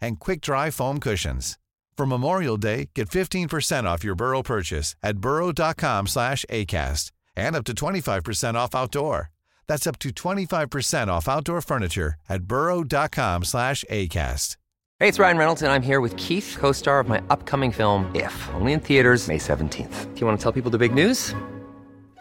and quick-dry foam cushions. For Memorial Day, get 15% off your Burrow purchase at burrow.com slash ACAST and up to 25% off outdoor. That's up to 25% off outdoor furniture at burrow.com slash ACAST. Hey, it's Ryan Reynolds, and I'm here with Keith, co-star of my upcoming film, If, only in theaters May 17th. Do you want to tell people the big news?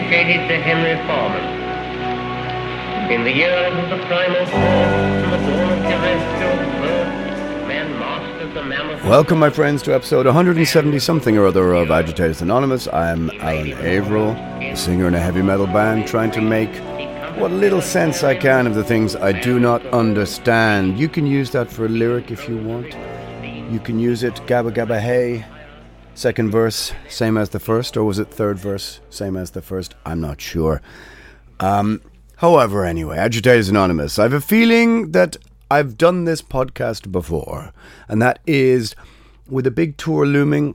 Dedicated to Henry Foreman. In the years of the primal force the dawn of terrestrial. Welcome, my friends, to episode 170 something or other of Agitators Anonymous. I'm Alan Averill, a singer in a heavy metal band, trying to make what little sense I can of the things I do not understand. You can use that for a lyric if you want. You can use it, gabba gabba hey. Second verse, same as the first, or was it third verse, same as the first? I'm not sure. Um, however, anyway, Agitators Anonymous. I have a feeling that I've done this podcast before, and that is with a big tour looming.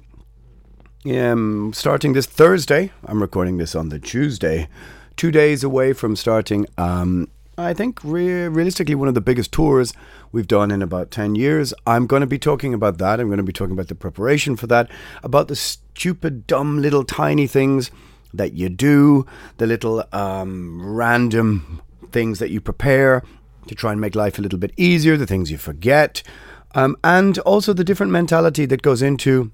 Um, starting this Thursday, I'm recording this on the Tuesday, two days away from starting. Um, I think re- realistically one of the biggest tours we've done in about 10 years. I'm going to be talking about that. I'm going to be talking about the preparation for that, about the stupid, dumb, little tiny things that you do, the little um, random things that you prepare to try and make life a little bit easier, the things you forget, um, and also the different mentality that goes into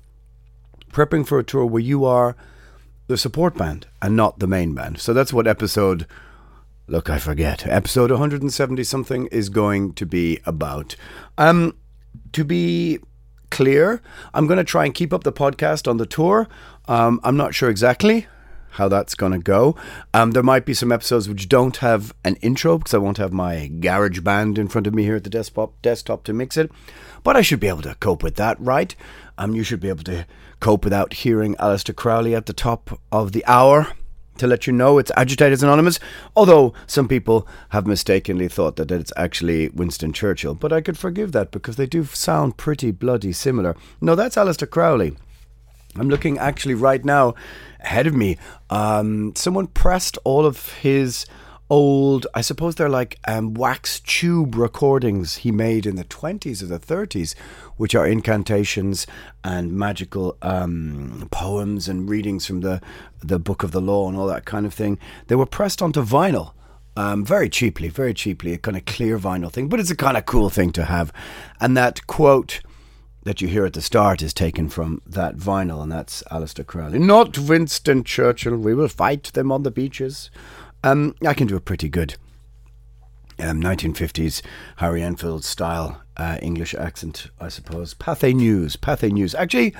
prepping for a tour where you are the support band and not the main band. So that's what episode Look, I forget. Episode 170 something is going to be about. Um, to be clear, I'm going to try and keep up the podcast on the tour. Um, I'm not sure exactly how that's going to go. Um, there might be some episodes which don't have an intro because I won't have my garage band in front of me here at the desktop desktop to mix it. But I should be able to cope with that, right? Um, you should be able to cope without hearing Aleister Crowley at the top of the hour to let you know it's Agitators Anonymous, although some people have mistakenly thought that it's actually Winston Churchill. But I could forgive that because they do sound pretty bloody similar. No, that's Aleister Crowley. I'm looking actually right now ahead of me. Um, someone pressed all of his old, I suppose they're like um, wax tube recordings he made in the 20s or the 30s, which are incantations and magical um, poems and readings from the, the Book of the Law and all that kind of thing. They were pressed onto vinyl. Um, very cheaply, very cheaply, a kind of clear vinyl thing, but it's a kind of cool thing to have. And that quote that you hear at the start is taken from that vinyl, and that's Aleister Crowley. Not Winston Churchill. We will fight them on the beaches. Um, I can do a pretty good um, 1950s Harry Enfield style uh, English accent, I suppose. Pathé News, Pathé News. Actually,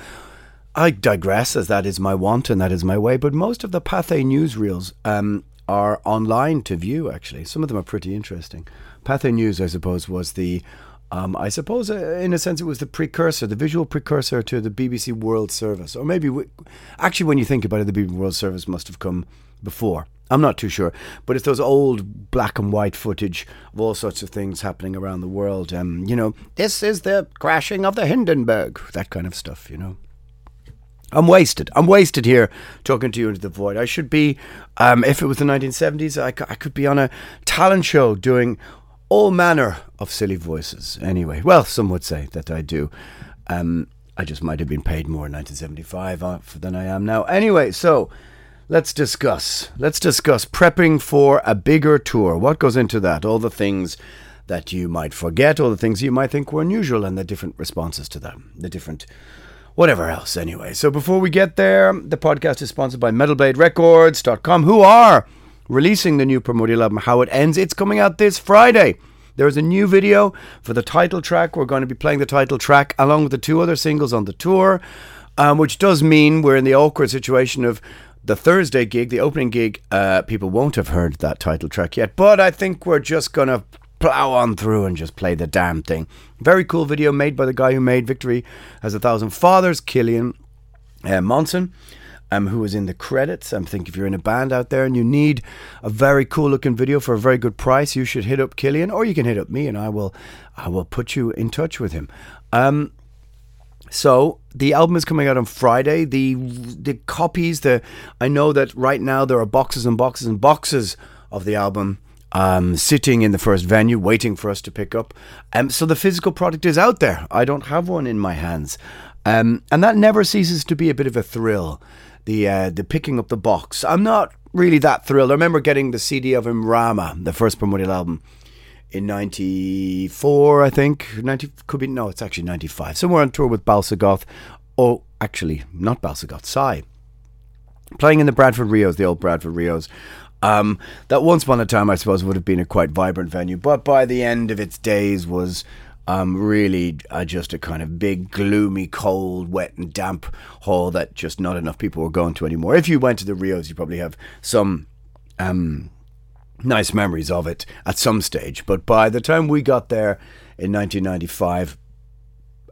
I digress, as that is my want and that is my way. But most of the Pathé News reels um, are online to view. Actually, some of them are pretty interesting. Pathé News, I suppose, was the um, I suppose, uh, in a sense, it was the precursor, the visual precursor to the BBC World Service. Or maybe, we, actually, when you think about it, the BBC World Service must have come before. I'm not too sure, but it's those old black and white footage of all sorts of things happening around the world. Um, you know, this is the crashing of the Hindenburg, that kind of stuff. You know, I'm wasted. I'm wasted here talking to you into the void. I should be, um, if it was the 1970s, I, I could be on a talent show doing all manner of silly voices. Anyway, well, some would say that I do. Um, I just might have been paid more in 1975 uh, than I am now. Anyway, so let's discuss. Let's discuss prepping for a bigger tour. What goes into that? All the things that you might forget, all the things you might think were unusual, and the different responses to them, the different whatever else anyway. So before we get there, the podcast is sponsored by metalbladerecords.com, who are releasing the new Primordial album, How It Ends. It's coming out this Friday. There's a new video for the title track. We're going to be playing the title track along with the two other singles on the tour, um, which does mean we're in the awkward situation of the Thursday gig, the opening gig. Uh, people won't have heard that title track yet, but I think we're just going to plow on through and just play the damn thing. Very cool video made by the guy who made Victory Has a Thousand Fathers, Killian uh, Monson um, who is in the credits. I um, think if you're in a band out there and you need a very cool looking video for a very good price, you should hit up Killian, or you can hit up me, and I will, I will put you in touch with him. Um, so the album is coming out on Friday. The the copies, the I know that right now there are boxes and boxes and boxes of the album um, sitting in the first venue, waiting for us to pick up. Um, so the physical product is out there. I don't have one in my hands, um, and that never ceases to be a bit of a thrill the uh, the picking up the box. I'm not really that thrilled. I remember getting the CD of Imrama, the first Primordial album, in '94, I think. 90 could be no, it's actually '95. Somewhere on tour with Bal-Sagoth. Oh, actually, not Bal-Sagoth. Psy. Playing in the Bradford Rios, the old Bradford Rios. Um, that once upon a time, I suppose, would have been a quite vibrant venue, but by the end of its days was um, really uh, just a kind of big, gloomy, cold, wet, and damp hall that just not enough people were going to anymore. If you went to the Rios, you probably have some um, nice memories of it at some stage. But by the time we got there in 1995,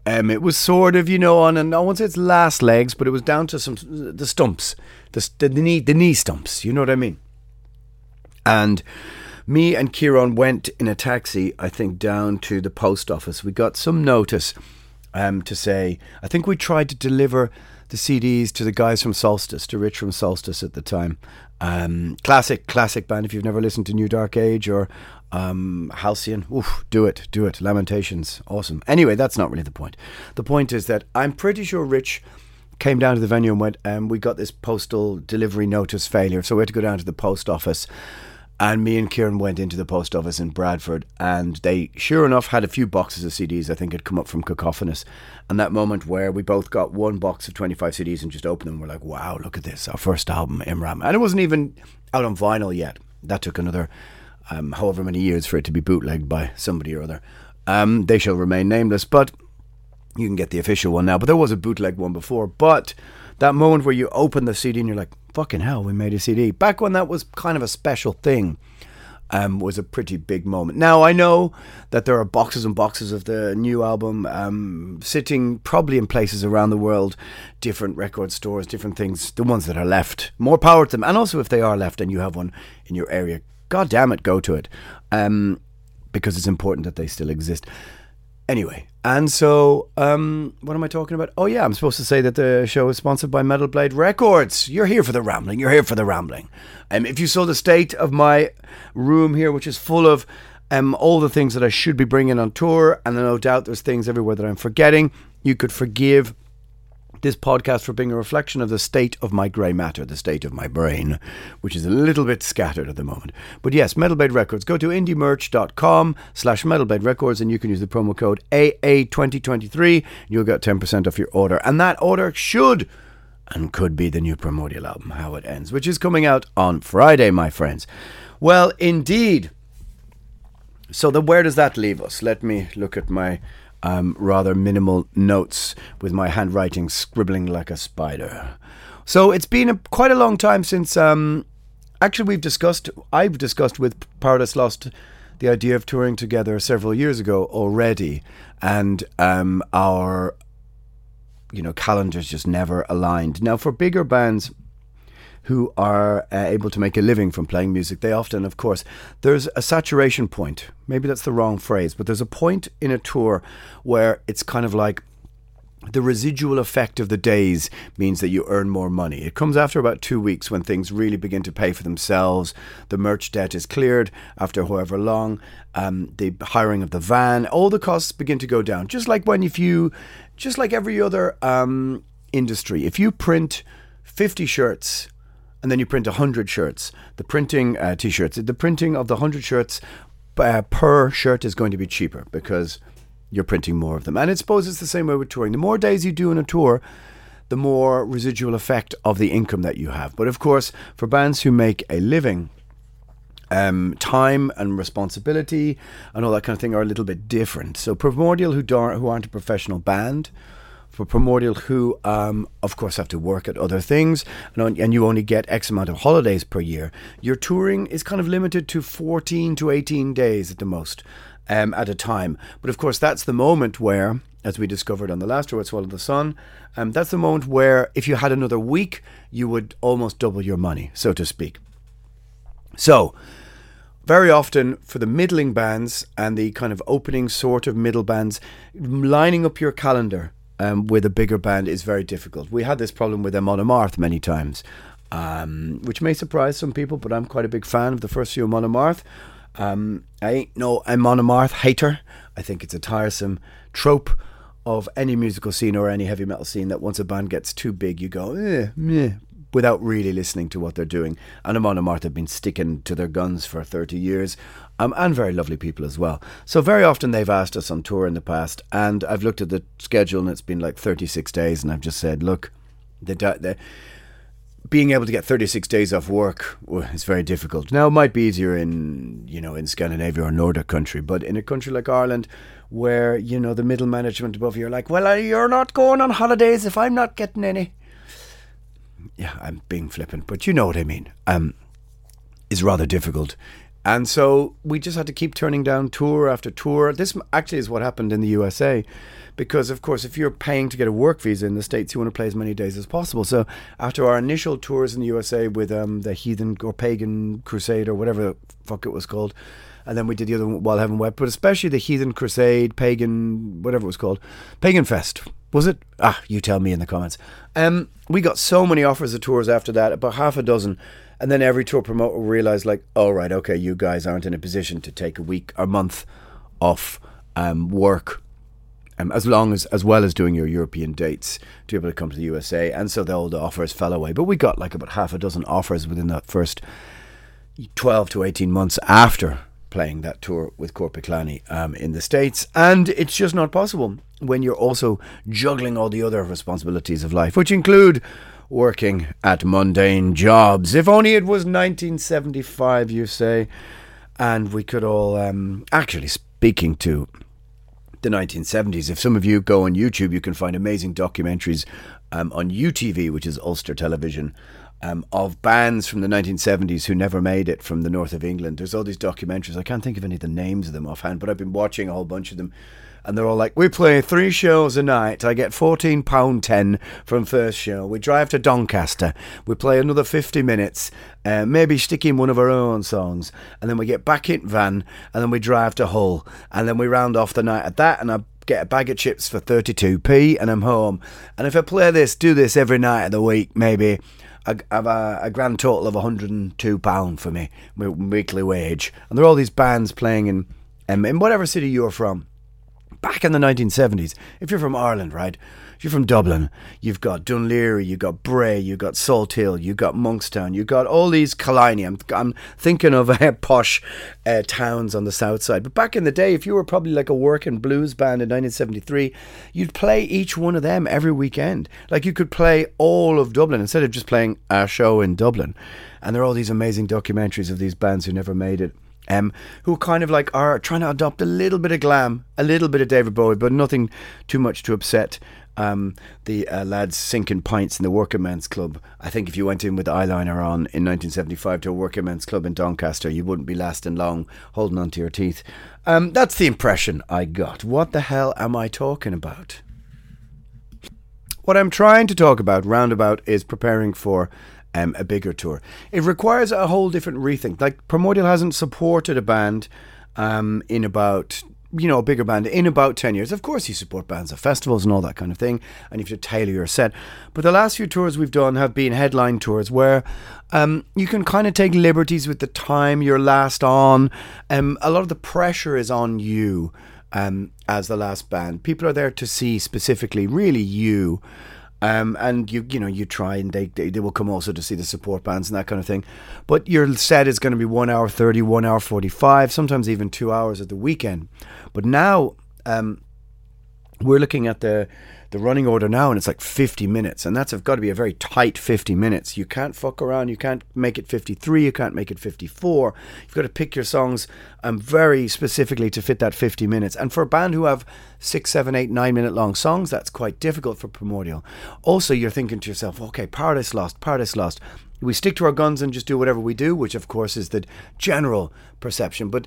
um, it was sort of, you know, on and I won't say its last legs, but it was down to some the stumps, the, the knee, the knee stumps. You know what I mean? And me and Kieran went in a taxi, I think, down to the post office. We got some notice um, to say, I think we tried to deliver the CDs to the guys from Solstice, to Rich from Solstice at the time. Um, classic, classic band. If you've never listened to New Dark Age or um, Halcyon, oof, do it, do it. Lamentations, awesome. Anyway, that's not really the point. The point is that I'm pretty sure Rich came down to the venue and went, um, we got this postal delivery notice failure, so we had to go down to the post office and me and Kieran went into the post office in Bradford, and they, sure enough, had a few boxes of CDs. I think had come up from Cacophonous, and that moment where we both got one box of twenty-five CDs and just opened them, we're like, "Wow, look at this! Our first album, Imram," and it wasn't even out on vinyl yet. That took another, um, however many years for it to be bootlegged by somebody or other. Um, they shall remain nameless, but you can get the official one now. But there was a bootleg one before, but that moment where you open the CD and you're like, fucking hell, we made a CD. Back when that was kind of a special thing, um, was a pretty big moment. Now, I know that there are boxes and boxes of the new album um, sitting probably in places around the world, different record stores, different things, the ones that are left. More power to them. And also, if they are left and you have one in your area, god damn it, go to it. Um, because it's important that they still exist. Anyway, and so um, what am I talking about? Oh yeah, I'm supposed to say that the show is sponsored by Metal Blade Records. You're here for the rambling. You're here for the rambling. Um, if you saw the state of my room here, which is full of um, all the things that I should be bringing on tour, and no doubt there's things everywhere that I'm forgetting, you could forgive this podcast for being a reflection of the state of my grey matter, the state of my brain, which is a little bit scattered at the moment. But yes, Metal Blade Records. Go to indiemerch.com slash Metal Blade Records and you can use the promo code AA2023. You'll get 10% off your order. And that order should and could be the new Primordial album, How It Ends, which is coming out on Friday, my friends. Well, indeed. So then where does that leave us? Let me look at my um, rather minimal notes with my handwriting scribbling like a spider. So it's been a, quite a long time since. Um, actually, we've discussed. I've discussed with Paradise Lost the idea of touring together several years ago already, and um, our you know calendars just never aligned. Now, for bigger bands, who are uh, able to make a living from playing music, they often, of course, there's a saturation point. Maybe that's the wrong phrase, but there's a point in a tour where it's kind of like the residual effect of the days means that you earn more money. It comes after about two weeks when things really begin to pay for themselves. The merch debt is cleared after however long. Um, the hiring of the van, all the costs begin to go down. Just like when if you, just like every other um, industry, if you print 50 shirts and then you print 100 shirts. The printing uh, t shirts, the printing of the 100 shirts uh, per shirt is going to be cheaper because you're printing more of them. And I suppose it's the same way with touring. The more days you do on a tour, the more residual effect of the income that you have. But of course, for bands who make a living, um, time and responsibility and all that kind of thing are a little bit different. So Primordial, who, who aren't a professional band, for Primordial, who um, of course have to work at other things, and, and you only get X amount of holidays per year, your touring is kind of limited to 14 to 18 days at the most um, at a time. But of course, that's the moment where, as we discovered on the last tour at Swallow the Sun, um, that's the moment where if you had another week, you would almost double your money, so to speak. So, very often for the middling bands and the kind of opening sort of middle bands, lining up your calendar um, with a bigger band is very difficult. We had this problem with Amon Amarth many times, um, which may surprise some people, but I'm quite a big fan of the first few Amon Amarth. Um, I ain't no Amon hater. I think it's a tiresome trope of any musical scene or any heavy metal scene that once a band gets too big, you go, eh, meh, without really listening to what they're doing. And Amon Amarth have been sticking to their guns for 30 years, um, and very lovely people as well. So very often they've asked us on tour in the past, and I've looked at the schedule and it's been like 36 days, and I've just said, look, the, the being able to get 36 days off work is very difficult. Now it might be easier in you know in Scandinavia or Nordic country, but in a country like Ireland, where you know the middle management above you are like, well, you're not going on holidays if I'm not getting any. Yeah, I'm being flippant, but you know what I mean. Um, is rather difficult. And so we just had to keep turning down tour after tour. This actually is what happened in the USA because of course if you're paying to get a work visa in the states you want to play as many days as possible. So after our initial tours in the usa with um, the heathen or pagan crusade or whatever the fuck it was called and then we did the other one while heaven wept but especially the heathen crusade pagan whatever it was called pagan fest. Was it? Ah you tell me in the comments. Um, we got so many offers of tours after that about half a dozen and then every tour promoter realized like oh right okay you guys aren't in a position to take a week or month off um, work um, as long as as well as doing your European dates to be able to come to the USA. And so the old offers fell away. But we got like about half a dozen offers within that first twelve to eighteen months after playing that tour with Korpiklaani um, in the States. And it's just not possible when you're also juggling all the other responsibilities of life, which include working at mundane jobs. If only it was 1975, you say, and we could all um, actually speaking to the 1970s. If some of you go on YouTube, you can find amazing documentaries um, on UTV, which is Ulster Television, um, of bands from the 1970s who never made it from the north of England. There's all these documentaries. I can't think of any of the names of them offhand, but I've been watching a whole bunch of them and they're all like, "We play three shows a night. I get fourteen pound ten from first show. We drive to Doncaster. We play another fifty minutes, uh, maybe stick in one of our own songs, and then we get back in van, and then we drive to Hull, and then we round off the night at that, and I." Get a bag of chips for 32p and I'm home. And if I play this, do this every night of the week, maybe I have a, a, grand total of £102 for me, my weekly wage. And there are all these bands playing in, um, in whatever city you're from back in the 1970s, if you're from Ireland, right? If you're from Dublin, you've got Laoghaire, you've got Bray, you've got Salthill, you've got Monkstown, you've got all these Killiney. I'm, I'm thinking of uh, posh uh, towns on the south side. But back in the day, if you were probably like a working blues band in 1973, you'd play each one of them every weekend. Like you could play all of Dublin instead of just playing a show in Dublin. And there are all these amazing documentaries of these bands who never made it um, who kind of like are trying to adopt a little bit of glam, a little bit of David Bowie, but nothing too much to upset um, the uh, lads sinking pints in the working men's club. I think if you went in with eyeliner on in 1975 to a working men's club in Doncaster, you wouldn't be lasting long holding onto your teeth. Um, that's the impression I got. What the hell am I talking about? What I'm trying to talk about roundabout is preparing for um, a bigger tour. It requires a whole different rethink. Like Primordial hasn't supported a band um, in about you know, a bigger band in about 10 years. Of course, you support bands at festivals and all that kind of thing, and you have to tailor your set. But the last few tours we've done have been headline tours where um, you can kind of take liberties with the time you're last on. Um, a lot of the pressure is on you um, as the last band. People are there to see specifically, really, you Um, and you you know you try and they, they they will come also to see the support bands and that kind of thing, but your set is going to be one hour thirty, one hour forty five, sometimes even two hours at the weekend. But now um, we're looking at the the running order now and it's like 50 minutes and that's got to be a very tight 50 minutes. You can't fuck around you can't make it 53 you can't make it 54 you've got to pick your songs um, very specifically to fit that 50 minutes. And for a band who have six seven eight nine minute long songs that's quite difficult for primordial. Also you're thinking to yourself okay paradise lost paradise lost. We stick to our guns and just do whatever we do which of course is the general perception. But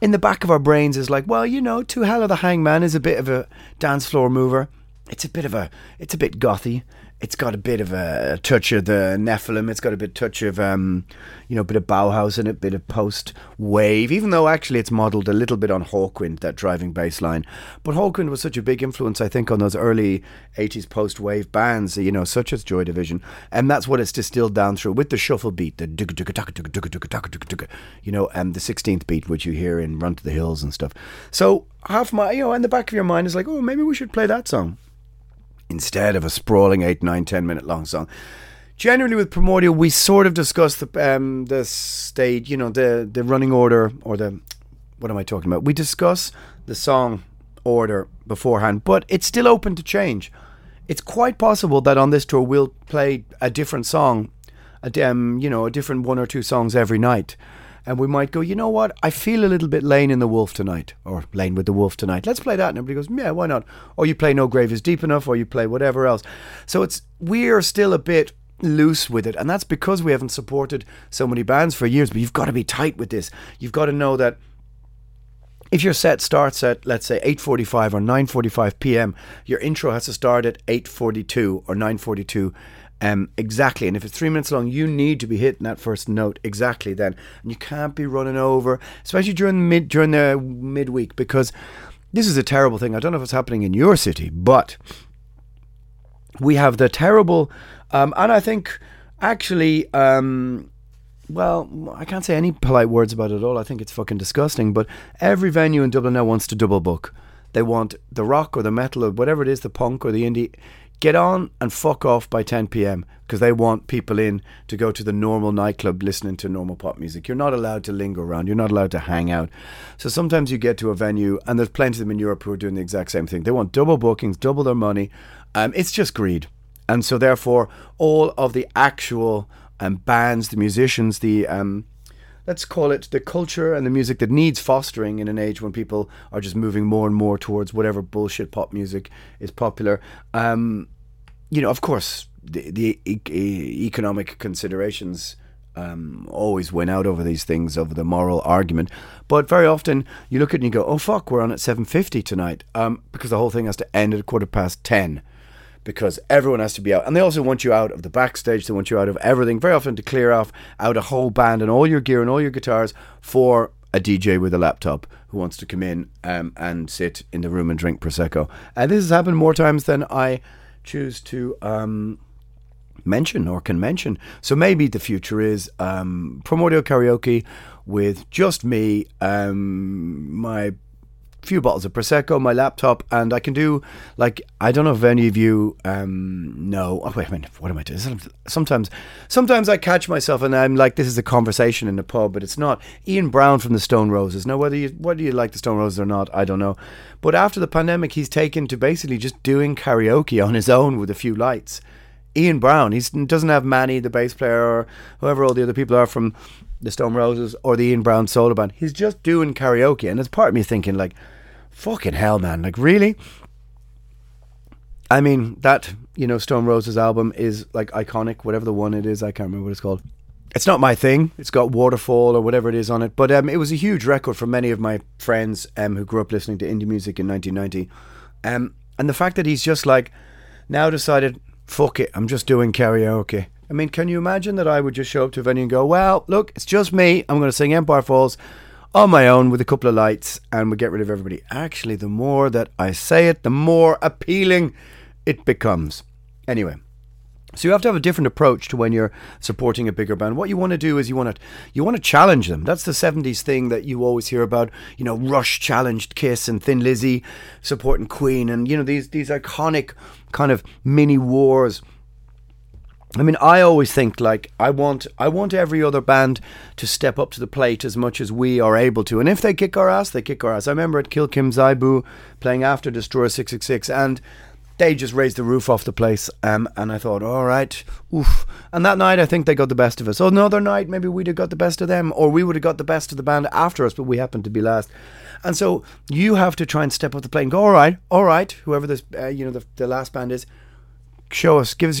in the back of our brains is like, well, you know, To Hell or the Hangman is a bit of a dance floor mover it's a bit of a it's a bit gothy. It's got a bit of a touch of the Nephilim. It's got a bit touch of um, you know, a bit of Bauhaus it, a bit of post wave. Even though actually it's modelled a little bit on Hawkwind, that driving bass line. But Hawkwind was such a big influence, I think, on those early '80s post wave bands, you know, such as Joy Division, and that's what it's distilled down through with the shuffle beat, the you know, and the 16th beat, which you hear in Run to the Hills and stuff. So half my, you know, in the back of your mind is like, oh, maybe we should play that song instead of a sprawling 8, 9, 10 minute long song. Generally, with Primordial, we sort of discuss the um, the stage, you know, the the running order or the what am I talking about? We discuss the song order beforehand, but it's still open to change. It's quite possible that on this tour we'll play a different song, a um, you know, a different one or two songs every night and we might go, you know what? I feel a little bit Lain in the Wolf tonight, or Lain with the Wolf tonight. Let's play that. And everybody goes, yeah, why not? Or you play No Grave is Deep Enough, or you play whatever else. So it's we're still a bit loose with it, and that's because we haven't supported so many bands for years. But you've got to be tight with this. You've got to know that if your set starts at let's say 8:45 or 9:45 p.m., your intro has to start at 8:42 or 9:42 um, exactly. And if it's three minutes long, you need to be hitting that first note exactly then. And you can't be running over, especially during the mid during the midweek, because this is a terrible thing. I don't know if it's happening in your city, but we have the terrible, um, and I think actually, um, well, I can't say any polite words about it at all. I think it's fucking disgusting. But every venue in Dublin now wants to double book. They want the rock or the metal or whatever it is, the punk or the indie get on and fuck off by 10 p.m. because they want people in to go to the normal nightclub listening to normal pop music. You're not allowed to linger around. You're not allowed to hang out. So sometimes you get to a venue, and there's plenty of them in Europe who are doing the exact same thing. They want double bookings, double their money. Um, it's just greed. And so, therefore, all of the actual um, bands, the musicians, the um, let's call it the culture and the music that needs fostering in an age when people are just moving more and more towards whatever bullshit pop music is popular. Um, you know, of course, the, the e- economic considerations. Um, always win out over these things, over the moral argument. But very often you look at it and you go, "Oh fuck, we're on at seven fifty tonight," um, because the whole thing has to end at a quarter past ten because everyone has to be out. And they also want you out of the backstage, they want you out of everything, very often to clear off out a whole band and all your gear and all your guitars for a DJ with a laptop who wants to come in um, and sit in the room and drink Prosecco. And this has happened more times than I choose to. Um, mention or can mention. So maybe the future is um, primordial karaoke with just me, um, my few bottles of prosecco, my laptop, and I can do like I don't know if any of you um, know. Oh wait a minute, what am I doing? Sometimes, sometimes I catch myself and I'm like, this is a conversation in the pub, but it's not. Ian Brown from the Stone Roses. Now, whether you whether you like the Stone Roses or not, I don't know. But after the pandemic, he's taken to basically just doing karaoke on his own with a few lights. Ian Brown. He doesn't have Mani, the bass player, or whoever all the other people are from the Stone Roses or the Ian Brown solo band. He's just doing karaoke, and it's part of me thinking like, fucking hell, man! Like really. I mean that you know Stone Roses album is like iconic, whatever the one it is. I can't remember what it's called. It's not my thing. It's got Waterfall or whatever it is on it, but um, it was a huge record for many of my friends um, who grew up listening to indie music in 1990. Um, and the fact that he's just like now decided fuck it, I'm just doing karaoke. I mean, can you imagine that I would just show up to a venue and go, well, look, it's just me. I'm going to sing Empire Falls on my own with a couple of lights and we get rid of everybody. Actually, the more that I say it, the more appealing it becomes. Anyway, So you have to have a different approach to when you're supporting a bigger band. What you want to do is you want to you want to challenge them. That's the 70s thing that you always hear about, you know, Rush challenged Kiss and Thin Lizzy supporting Queen and you know these these iconic kind of mini wars. I mean, I always think like I want I want every other band to step up to the plate as much as we are able to. And if they kick our ass, they kick our ass. I remember at Kilkim Žaibu playing after Destroyer 666 and they just raised the roof off the place. Um, and I thought, all right, oof. And that night, I think they got the best of us. So another night, maybe we'd have got the best of them, or we would have got the best of the band after us, but we happened to be last. And so you have to try and step up the plate and go, all right, all right, whoever this, uh, you know, the, the last band is, show us, give us.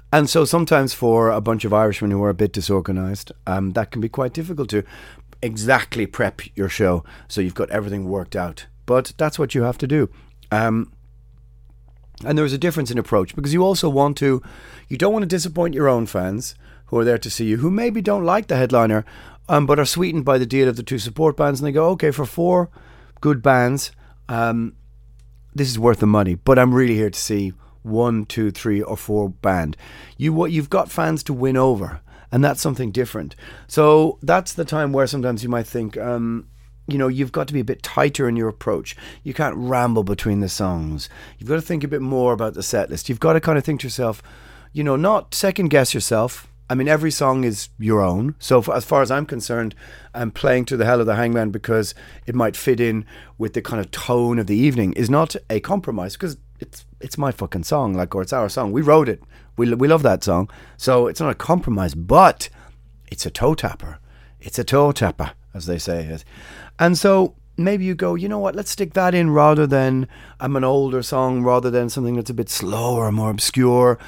And so sometimes for a bunch of Irishmen who are a bit disorganized, um, that can be quite difficult to exactly prep your show so you've got everything worked out. But that's what you have to do. Um, and there's a difference in approach because you also want to, you don't want to disappoint your own fans who are there to see you, who maybe don't like the headliner, um, but are sweetened by the deal of the two support bands, and they go, okay, for four good bands, um, this is worth the money. But I'm really here to see one, two, three, or four band. You what you've got fans to win over, and that's something different. So that's the time where sometimes you might think, um, you know, you've got to be a bit tighter in your approach. You can't ramble between the songs. You've got to think a bit more about the set list. You've got to kind of think to yourself, you know, not second guess yourself. I mean, every song is your own. So, for, as far as I'm concerned, I'm playing to the Hell or the Hangman because it might fit in with the kind of tone of the evening is not a compromise because it's it's my fucking song, like or it's our song. We wrote it. We we love that song. So it's not a compromise, but it's a toe tapper. It's a toe tapper, as they say. And so maybe you go, you know what? Let's stick that in rather than I'm an older song, rather than something that's a bit slower, more obscure.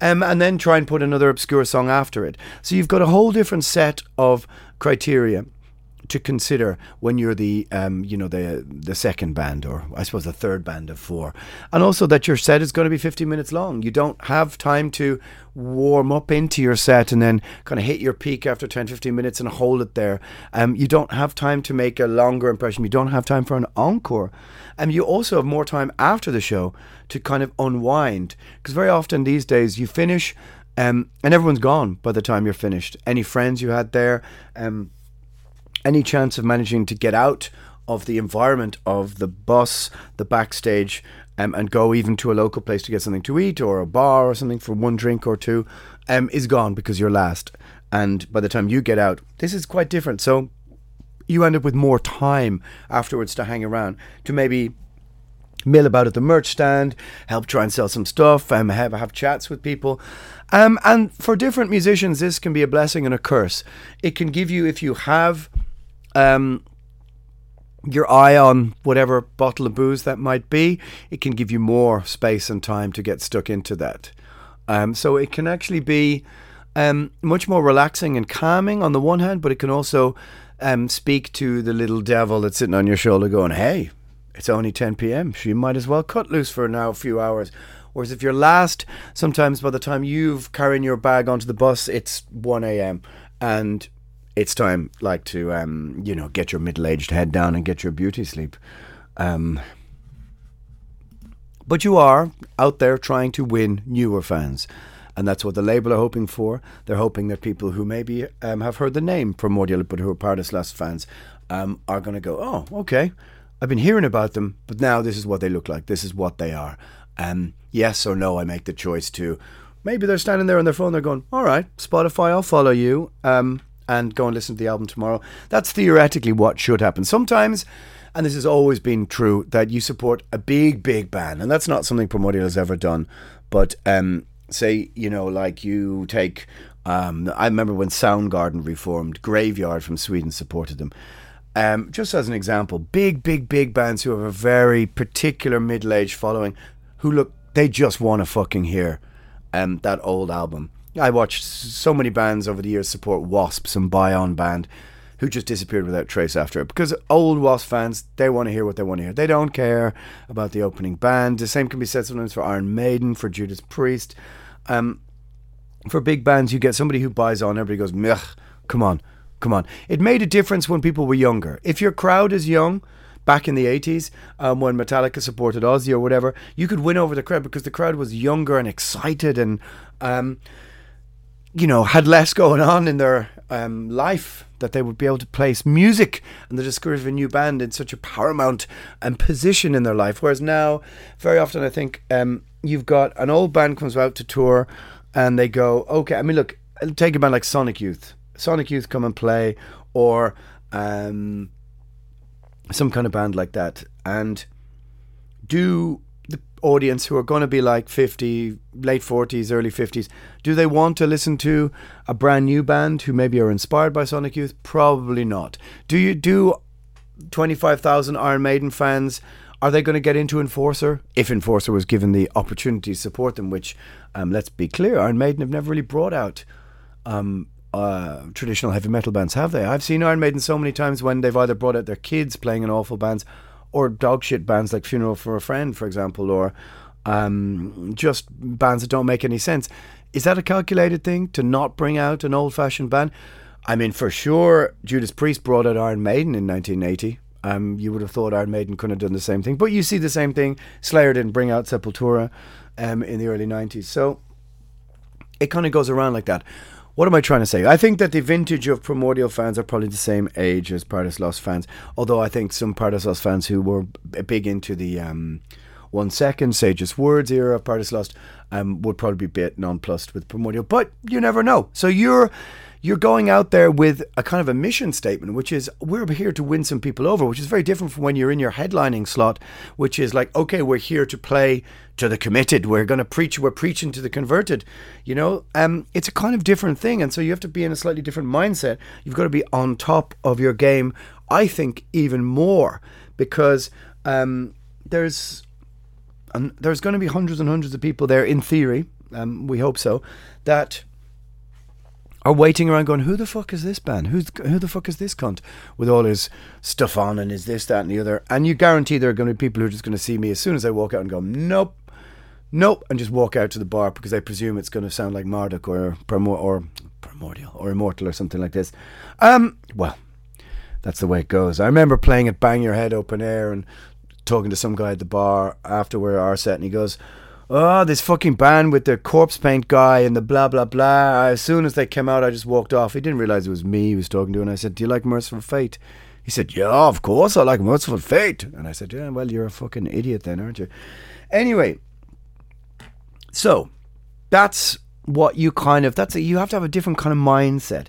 Um, and then try and put another obscure song after it. So you've got a whole different set of criteria to consider when you're the um, you know the the second band or I suppose the third band of four, and also that your set is going to be 15 minutes long. You don't have time to warm up into your set and then kind of hit your peak after 10 15 minutes and hold it there. Um, you don't have time to make a longer impression. You don't have time for an encore. And you also have more time after the show to kind of unwind because very often these days you finish. Um, and everyone's gone by the time you're finished. Any friends you had there, um, any chance of managing to get out of the environment of the bus, the backstage, um, and go even to a local place to get something to eat or a bar or something for one drink or two, um, is gone because you're last. And by the time you get out, this is quite different. So you end up with more time afterwards to hang around to maybe mill about at the merch stand, help try and sell some stuff, um, have have chats with people. Um, and for different musicians, this can be a blessing and a curse. It can give you, if you have um, your eye on whatever bottle of booze that might be, it can give you more space and time to get stuck into that. Um, so it can actually be um, much more relaxing and calming on the one hand, but it can also um, speak to the little devil that's sitting on your shoulder going, hey, it's only 10 p.m. She might as well cut loose for now a few hours. Whereas if you're last, sometimes by the time you've carrying your bag onto the bus, it's 1 a.m. and it's time like to um, you know get your middle-aged head down and get your beauty sleep. Um, but you are out there trying to win newer fans. And that's what the label are hoping for. They're hoping that people who maybe um, have heard the name Primordial but who are part of Lost fans um, are going to go, oh, okay, I've been hearing about them, but now this is what they look like. This is what they are. Um, yes or no, I make the choice to. Maybe they're standing there on their phone. They're going, "All right, Spotify, I'll follow you." Um, and go and listen to the album tomorrow. That's theoretically what should happen. Sometimes, and this has always been true, that you support a big, big band, and that's not something Primordial has ever done. But um, say, you know, like you take. Um, I remember when Soundgarden reformed, Graveyard from Sweden supported them. Um, just as an example, big, big, big bands who have a very particular middle aged following who look, they just want to fucking hear um, that old album. I watched so many bands over the years support Wasps and Bion Band who just disappeared without trace after it. Because old Wasp fans, they want to hear what they want to hear. They don't care about the opening band. The same can be said sometimes for Iron Maiden, for Judas Priest. Um, for big bands, you get somebody who buys on, everybody goes, Meh, come on, come on. It made a difference when people were younger. If your crowd is young, back in the 80s um, when Metallica supported Ozzy or whatever, you could win over the crowd because the crowd was younger and excited and, um, you know, had less going on in their um, life that they would be able to place music and the discovery of a new band in such a paramount um, position in their life. Whereas now, very often, I think um, you've got an old band comes out to tour and they go, okay, I mean, look, take a band like Sonic Youth. Sonic Youth come and play, or um, some kind of band like that, and do the audience who are going to be like 50, late 40s, early 50s, do they want to listen to a brand new band who maybe are inspired by Sonic Youth? Probably not. Do you do 25,000 Iron Maiden fans? Are they going to get into Enforcer if Enforcer was given the opportunity to support them? Which, um, let's be clear, Iron Maiden have never really brought out um, uh, traditional heavy metal bands, have they? I've seen Iron Maiden so many times when they've either brought out their kids playing in awful bands or dogshit bands like Funeral for a Friend, for example, or um, just bands that don't make any sense. Is that a calculated thing to not bring out an old fashioned band? I mean, for sure, Judas Priest brought out Iron Maiden in 1980. Um, you would have thought Iron Maiden couldn't have done the same thing. But you see the same thing. Slayer didn't bring out Sepultura um, in the early 90s. So it kind of goes around like that. What am I trying to say? I think that the vintage of Primordial fans are probably the same age as Paradise Lost fans. Although I think some Paradise Lost fans who were big into the um, One Second, Just Words era of Paradise Lost um, would probably be a bit nonplussed with Primordial. But you never know. So you're you're going out there with a kind of a mission statement, which is we're here to win some people over, which is very different from when you're in your headlining slot, which is like, okay, we're here to play to the committed. We're going to preach. We're preaching to the converted. You know, um, it's a kind of different thing, and so you have to be in a slightly different mindset. You've got to be on top of your game. I think even more because um, there's and there's going to be hundreds and hundreds of people there in theory. Um, we hope so that are waiting around going, who the fuck is this band? Who's who the fuck is this cunt with all his stuff on and is this, that, and the other? And you guarantee there are going to be people who are just going to see me as soon as I walk out and go, nope, nope, and just walk out to the bar because they presume it's going to sound like Marduk or Primor- or Primordial or Immortal or something like this. Um, well, that's the way it goes. I remember playing at Bang Your Head Open Air and talking to some guy at the bar after we're our set, and he goes oh, this fucking band with the corpse paint guy and the blah, blah, blah. As soon as they came out, I just walked off. He didn't realize it was me he was talking to. And I said, Do you like Mercyful Fate? He said, Yeah, of course I like Mercyful Fate. And I said, Yeah, well, you're a fucking idiot then, aren't you? Anyway, so that's what you kind of that's a, you have to have a different kind of mindset.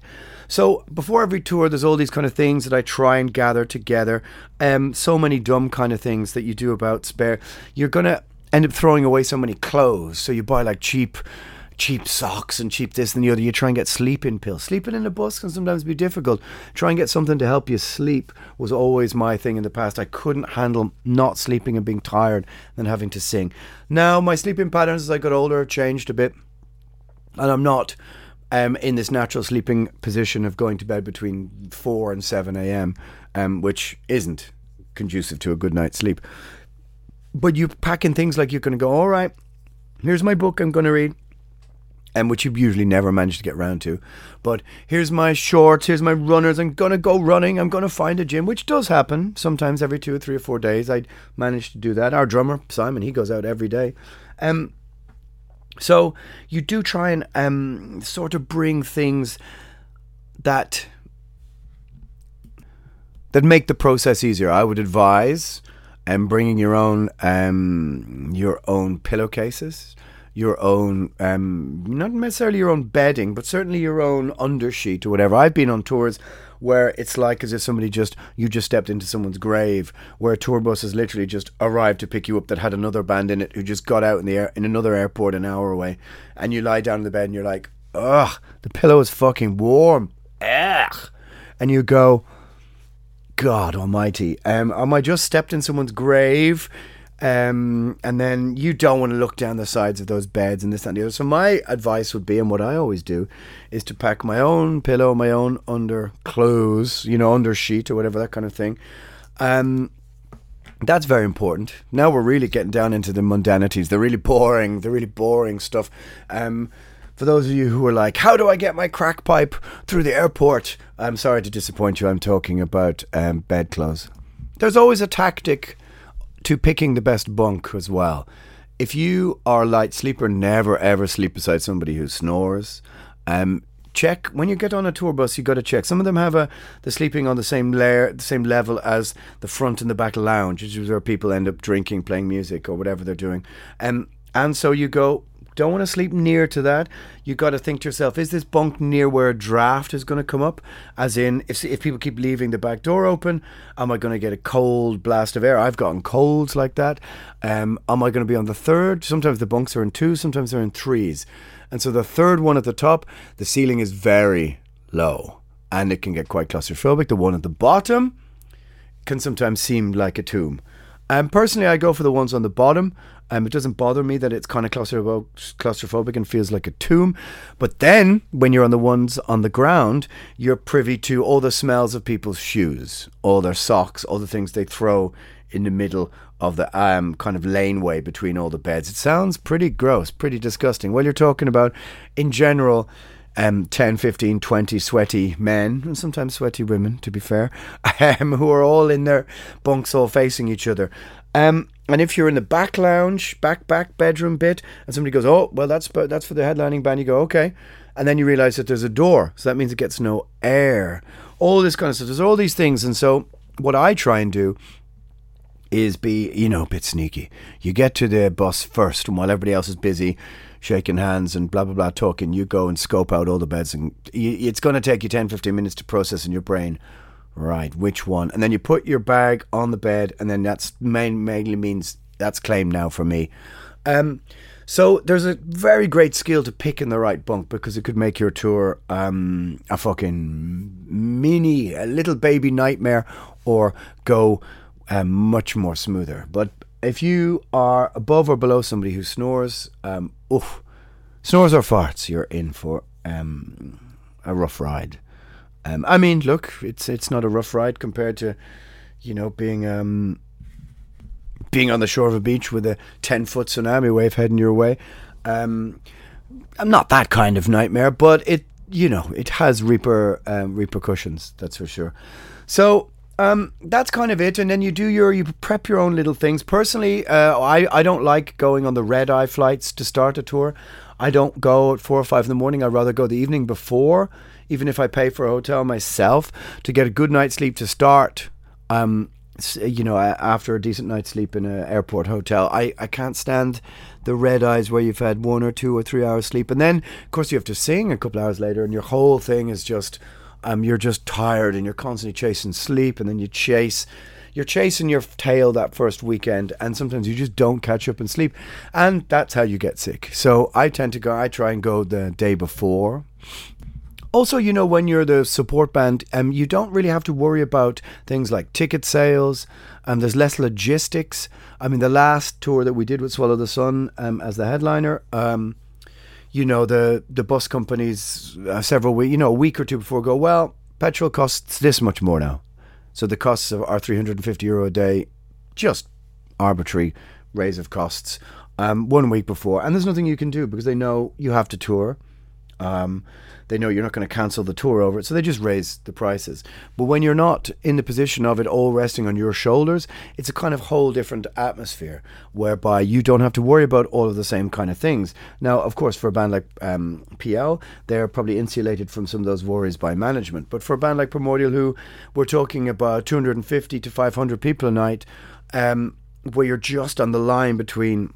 So before every tour, there's all these kind of things that I try and gather together. Um, so many dumb kind of things that you do about spare. You're gonna end up throwing away so many clothes. So you buy like cheap cheap socks and cheap this and the other. You try and get sleeping pills. Sleeping in a bus can sometimes be difficult. Try and get something to help you sleep was always my thing in the past. I couldn't handle not sleeping and being tired than having to sing. Now my sleeping patterns as I got older have changed a bit, and I'm not. Um, in this natural sleeping position of going to bed between 4 and 7 a.m., um, which isn't conducive to a good night's sleep. But you pack in things like you're going to go, all right, here's my book I'm going to read and which you usually never manage to get round to. But here's my shorts, here's my runners. I'm gonna go running. I'm gonna find a gym, which does happen sometimes every two or three or four days. I manage to do that. Our drummer Simon, he goes out every day. Um, so you do try and um, sort of bring things that that make the process easier. I would advise um, bringing your own um, your own pillowcases your own, um, not necessarily your own bedding, but certainly your own undersheet or whatever. I've been on tours where it's like as if somebody just you just stepped into someone's grave, where a tour bus has literally just arrived to pick you up that had another band in it who just got out in the air in another airport an hour away, and you lie down in the bed and you're like, ugh, the pillow is fucking warm, ugh, and you go. God Almighty! Um, am I just stepped in someone's grave? Um, and then you don't want to look down the sides of those beds and this and the other. So my advice would be, and what I always do, is to pack my own pillow, my own under clothes, you know, under sheet or whatever that kind of thing. Um, that's very important. Now we're really getting down into the mundanities, the really boring, the really boring stuff. Um, for those of you who are like, how do I get my crack pipe through the airport? I'm sorry to disappoint you. I'm talking about um, bedclothes. There's always a tactic to picking the best bunk as well. If you are a light sleeper, never ever sleep beside somebody who snores. Um, check when you get on a tour bus. You got to check. Some of them have a the sleeping on the same layer, the same level as the front and the back lounge, which is where people end up drinking, playing music, or whatever they're doing. Um, and so you go don't want to sleep near to that. You've got to think to yourself: Is this bunk near where a draft is going to come up? As in, if if people keep leaving the back door open, am I going to get a cold blast of air? I've gotten colds like that. Um, am I going to be on the third? Sometimes the bunks are in two, sometimes they're in threes, and so the third one at the top, the ceiling is very low, and it can get quite claustrophobic. The one at the bottom can sometimes seem like a tomb. Um, personally, I go for the ones on the bottom. Um, it doesn't bother me that it's kind of claustrophobic and feels like a tomb. But then, when you're on the ones on the ground, you're privy to all the smells of people's shoes, all their socks, all the things they throw in the middle of the um, kind of laneway between all the beds. It sounds pretty gross, pretty disgusting. Well, you're talking about, in general, um, 10, 15, 20 sweaty men, and sometimes sweaty women, to be fair, um, who are all in their bunks, all facing each other. Um, and if you're in the back lounge, back back bedroom bit, and somebody goes, "Oh, well, that's that's for the headlining band," you go, "Okay," and then you realise that there's a door, so that means it gets no air. All this kind of stuff. There's all these things, and so what I try and do is be, you know, a bit sneaky. You get to the bus first, and while everybody else is busy shaking hands and blah blah blah talking, you go and scope out all the beds, and it's going to take you 10, 15 minutes to process in your brain Right, which one? And then you put your bag on the bed, and then that's main, mainly means that's claimed now for me. Um, so there's a very great skill to picking the right bunk because it could make your tour um, a fucking mini, a little baby nightmare, or go um, much more smoother. But if you are above or below somebody who snores, um, oof, snores or farts, you're in for um, a rough ride. Um, I mean, look, it's it's not a rough ride compared to, you know, being um, being on the shore of a beach with a ten foot tsunami wave heading your way. Um, I'm not that kind of nightmare, but it you know it has reaper um, repercussions. That's for sure. So um, that's kind of it. And then you do your, you prep your own little things. Personally, uh, I, I don't like going on the red eye flights to start a tour. I don't go at four or five in the morning. I'd rather go the evening before even if I pay for a hotel myself, to get a good night's sleep to start um, you know, after a decent night's sleep in an airport hotel, I, I can't stand the red eyes where you've had one or two or three hours sleep, and then of course you have to sing a couple hours later, and your whole thing is just, um, you're just tired, and you're constantly chasing sleep, and then you chase. You're chasing your tail that first weekend, and sometimes you just don't catch up and sleep, and that's how you get sick. So I tend to go. I try and go the day before, also, you know, when you're the support band, um, you don't really have to worry about things like ticket sales. Um, there's less logistics. I mean, the last tour that we did with Swallow the Sun um, as the headliner, um, you know, the the bus companies uh, several weeks, you know, a week or two before go, well, petrol costs this much more now. So the costs are 350 euro a day, just arbitrary raise of costs. Um, one week before, and there's nothing you can do because they know you have to tour. Um, they know you're not going to cancel the tour over it, so they just raise the prices. But when you're not in the position of it all resting on your shoulders, it's a kind of whole different atmosphere whereby you don't have to worry about all of the same kind of things. Now, of course, for a band like um, PL, they're probably insulated from some of those worries by management. But for a band like Primordial, who we're talking about 250 to 500 people a night, um, where you're just on the line between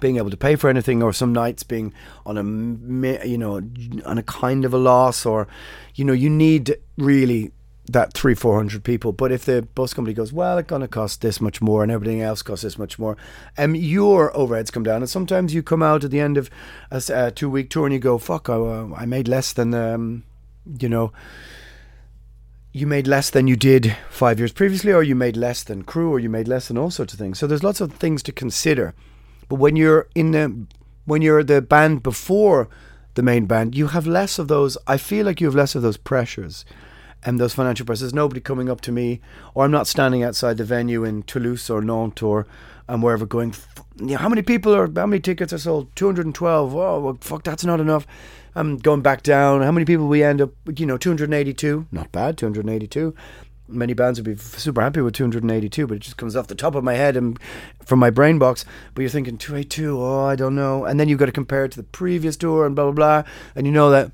being able to pay for anything or some nights being on a you know on a kind of a loss or you know you need really that three four hundred people. But if the bus company goes well it's going to cost this much more and everything else costs this much more um your overheads come down. And sometimes you come out at the end of a, a two week tour and you go fuck I, I made less than um you know you made less than you did five years previously or you made less than crew or you made less than all sorts of things. So there's lots of things to consider but when you're in the when you're the band before the main band, you have less of those. I feel like you have less of those pressures and those financial pressures. Nobody coming up to me, or I'm not standing outside the venue in Toulouse or Nantes or and wherever going. How many people are? How many tickets are sold? 212. Oh, well, fuck, that's not enough. I'm going back down. How many people we end up? You know, 282. Not bad. 282 many bands would be super happy with 282, but it just comes off the top of my head and from my brain box. But you're thinking 282, oh, I don't know. And then you've got to compare it to the previous tour and blah, blah, blah. And you know that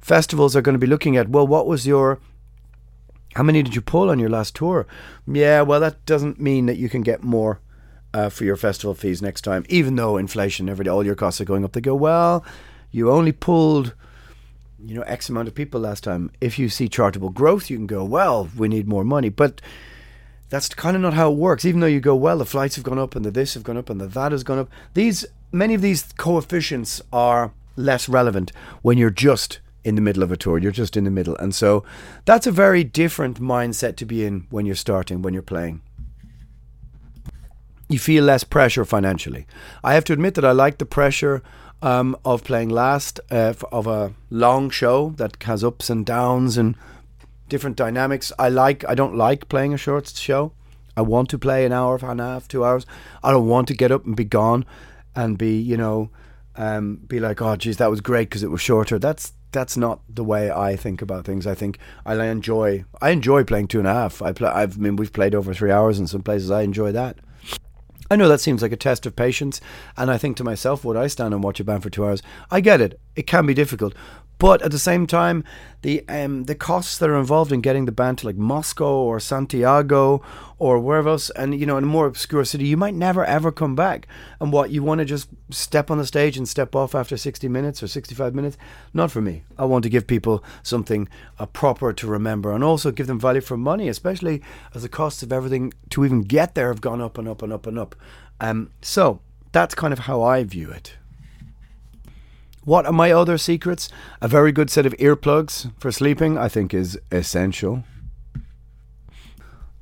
festivals are going to be looking at, well, what was your. How many did you pull on your last tour? Yeah, well, that doesn't mean that you can get more uh, for your festival fees next time, even though inflation, every day, all your costs are going up. They go, well, you only pulled you know, X amount of people last time. If you see chartable growth, you can go, well, we need more money. But that's kind of not how it works. Even though you go, well, the flights have gone up and the this have gone up and the that has gone up. These many of these coefficients are less relevant when you're just in the middle of a tour. You're just in the middle. And so that's a very different mindset to be in when you're starting, when you're playing. You feel less pressure financially. I have to admit that I like the pressure um, of playing last uh, of a long show that has ups and downs and different dynamics. I like. I don't like playing a short show. I want to play an hour and a half, two hours. I don't want to get up and be gone, and be you know, um, be like, oh, geez, that was great because it was shorter. That's that's not the way I think about things. I think I enjoy. I enjoy playing two and a half. I play. I've I mean, we've played over three hours in some places. I enjoy that. I know that seems like a test of patience, and I think to myself, would I stand and watch a band for two hours? I get it. It can be difficult. But at the same time, the um, the costs that are involved in getting the band to like Moscow or Santiago or wherever else, and you know, in a more obscure city, you might never ever come back. And what you want to just step on the stage and step off after sixty minutes or sixty five minutes? Not for me. I want to give people something uh, proper to remember, and also give them value for money, especially as the costs of everything to even get there have gone up and up and up and up. Um, so that's kind of how I view it. What are my other secrets? A very good set of earplugs for sleeping, I think, is essential.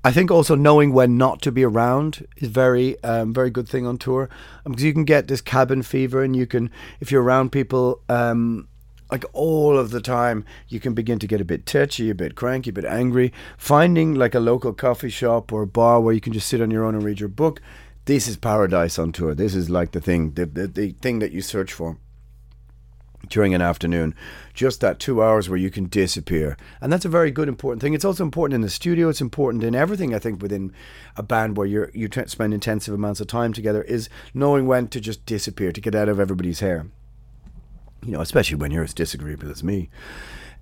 I think also knowing when not to be around is very, um, very good thing on tour um, because you can get this cabin fever, and you can, if you're around people, um, like all of the time, you can begin to get a bit touchy, a bit cranky, a bit angry. Finding like a local coffee shop or bar where you can just sit on your own and read your book. This is paradise on tour. This is like the thing, the, the, the thing that you search for during an afternoon. Just that two hours where you can disappear. And that's a very good, important thing. It's also important in the studio. It's important in everything, I think, within a band where you're, you spend intensive amounts of time together, is knowing when to just disappear, to get out of everybody's hair. You know, especially when you're as disagreeable as me.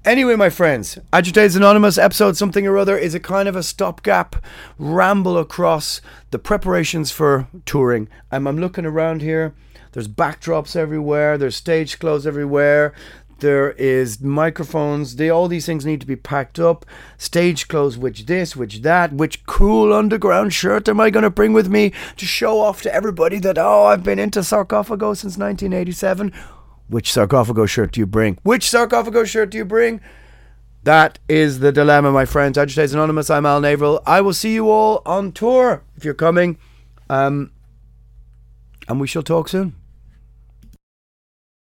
Anyway, my friends, Agitators Anonymous episode something or other is a kind of a stopgap ramble across the preparations for touring. I'm, I'm looking around here. There's backdrops everywhere. There's stage clothes everywhere. There is microphones. They all these things need to be packed up. Stage clothes, which this, which that, which cool underground shirt am I going to bring with me to show off to everybody that oh I've been into Sarcófago since 1987. Which Sarcófago shirt do you bring? Which Sarcófago shirt do you bring? That is the dilemma, my friends. Agitators Anonymous, I'm Al Averill. I will see you all on tour if you're coming. Um, and we shall talk soon.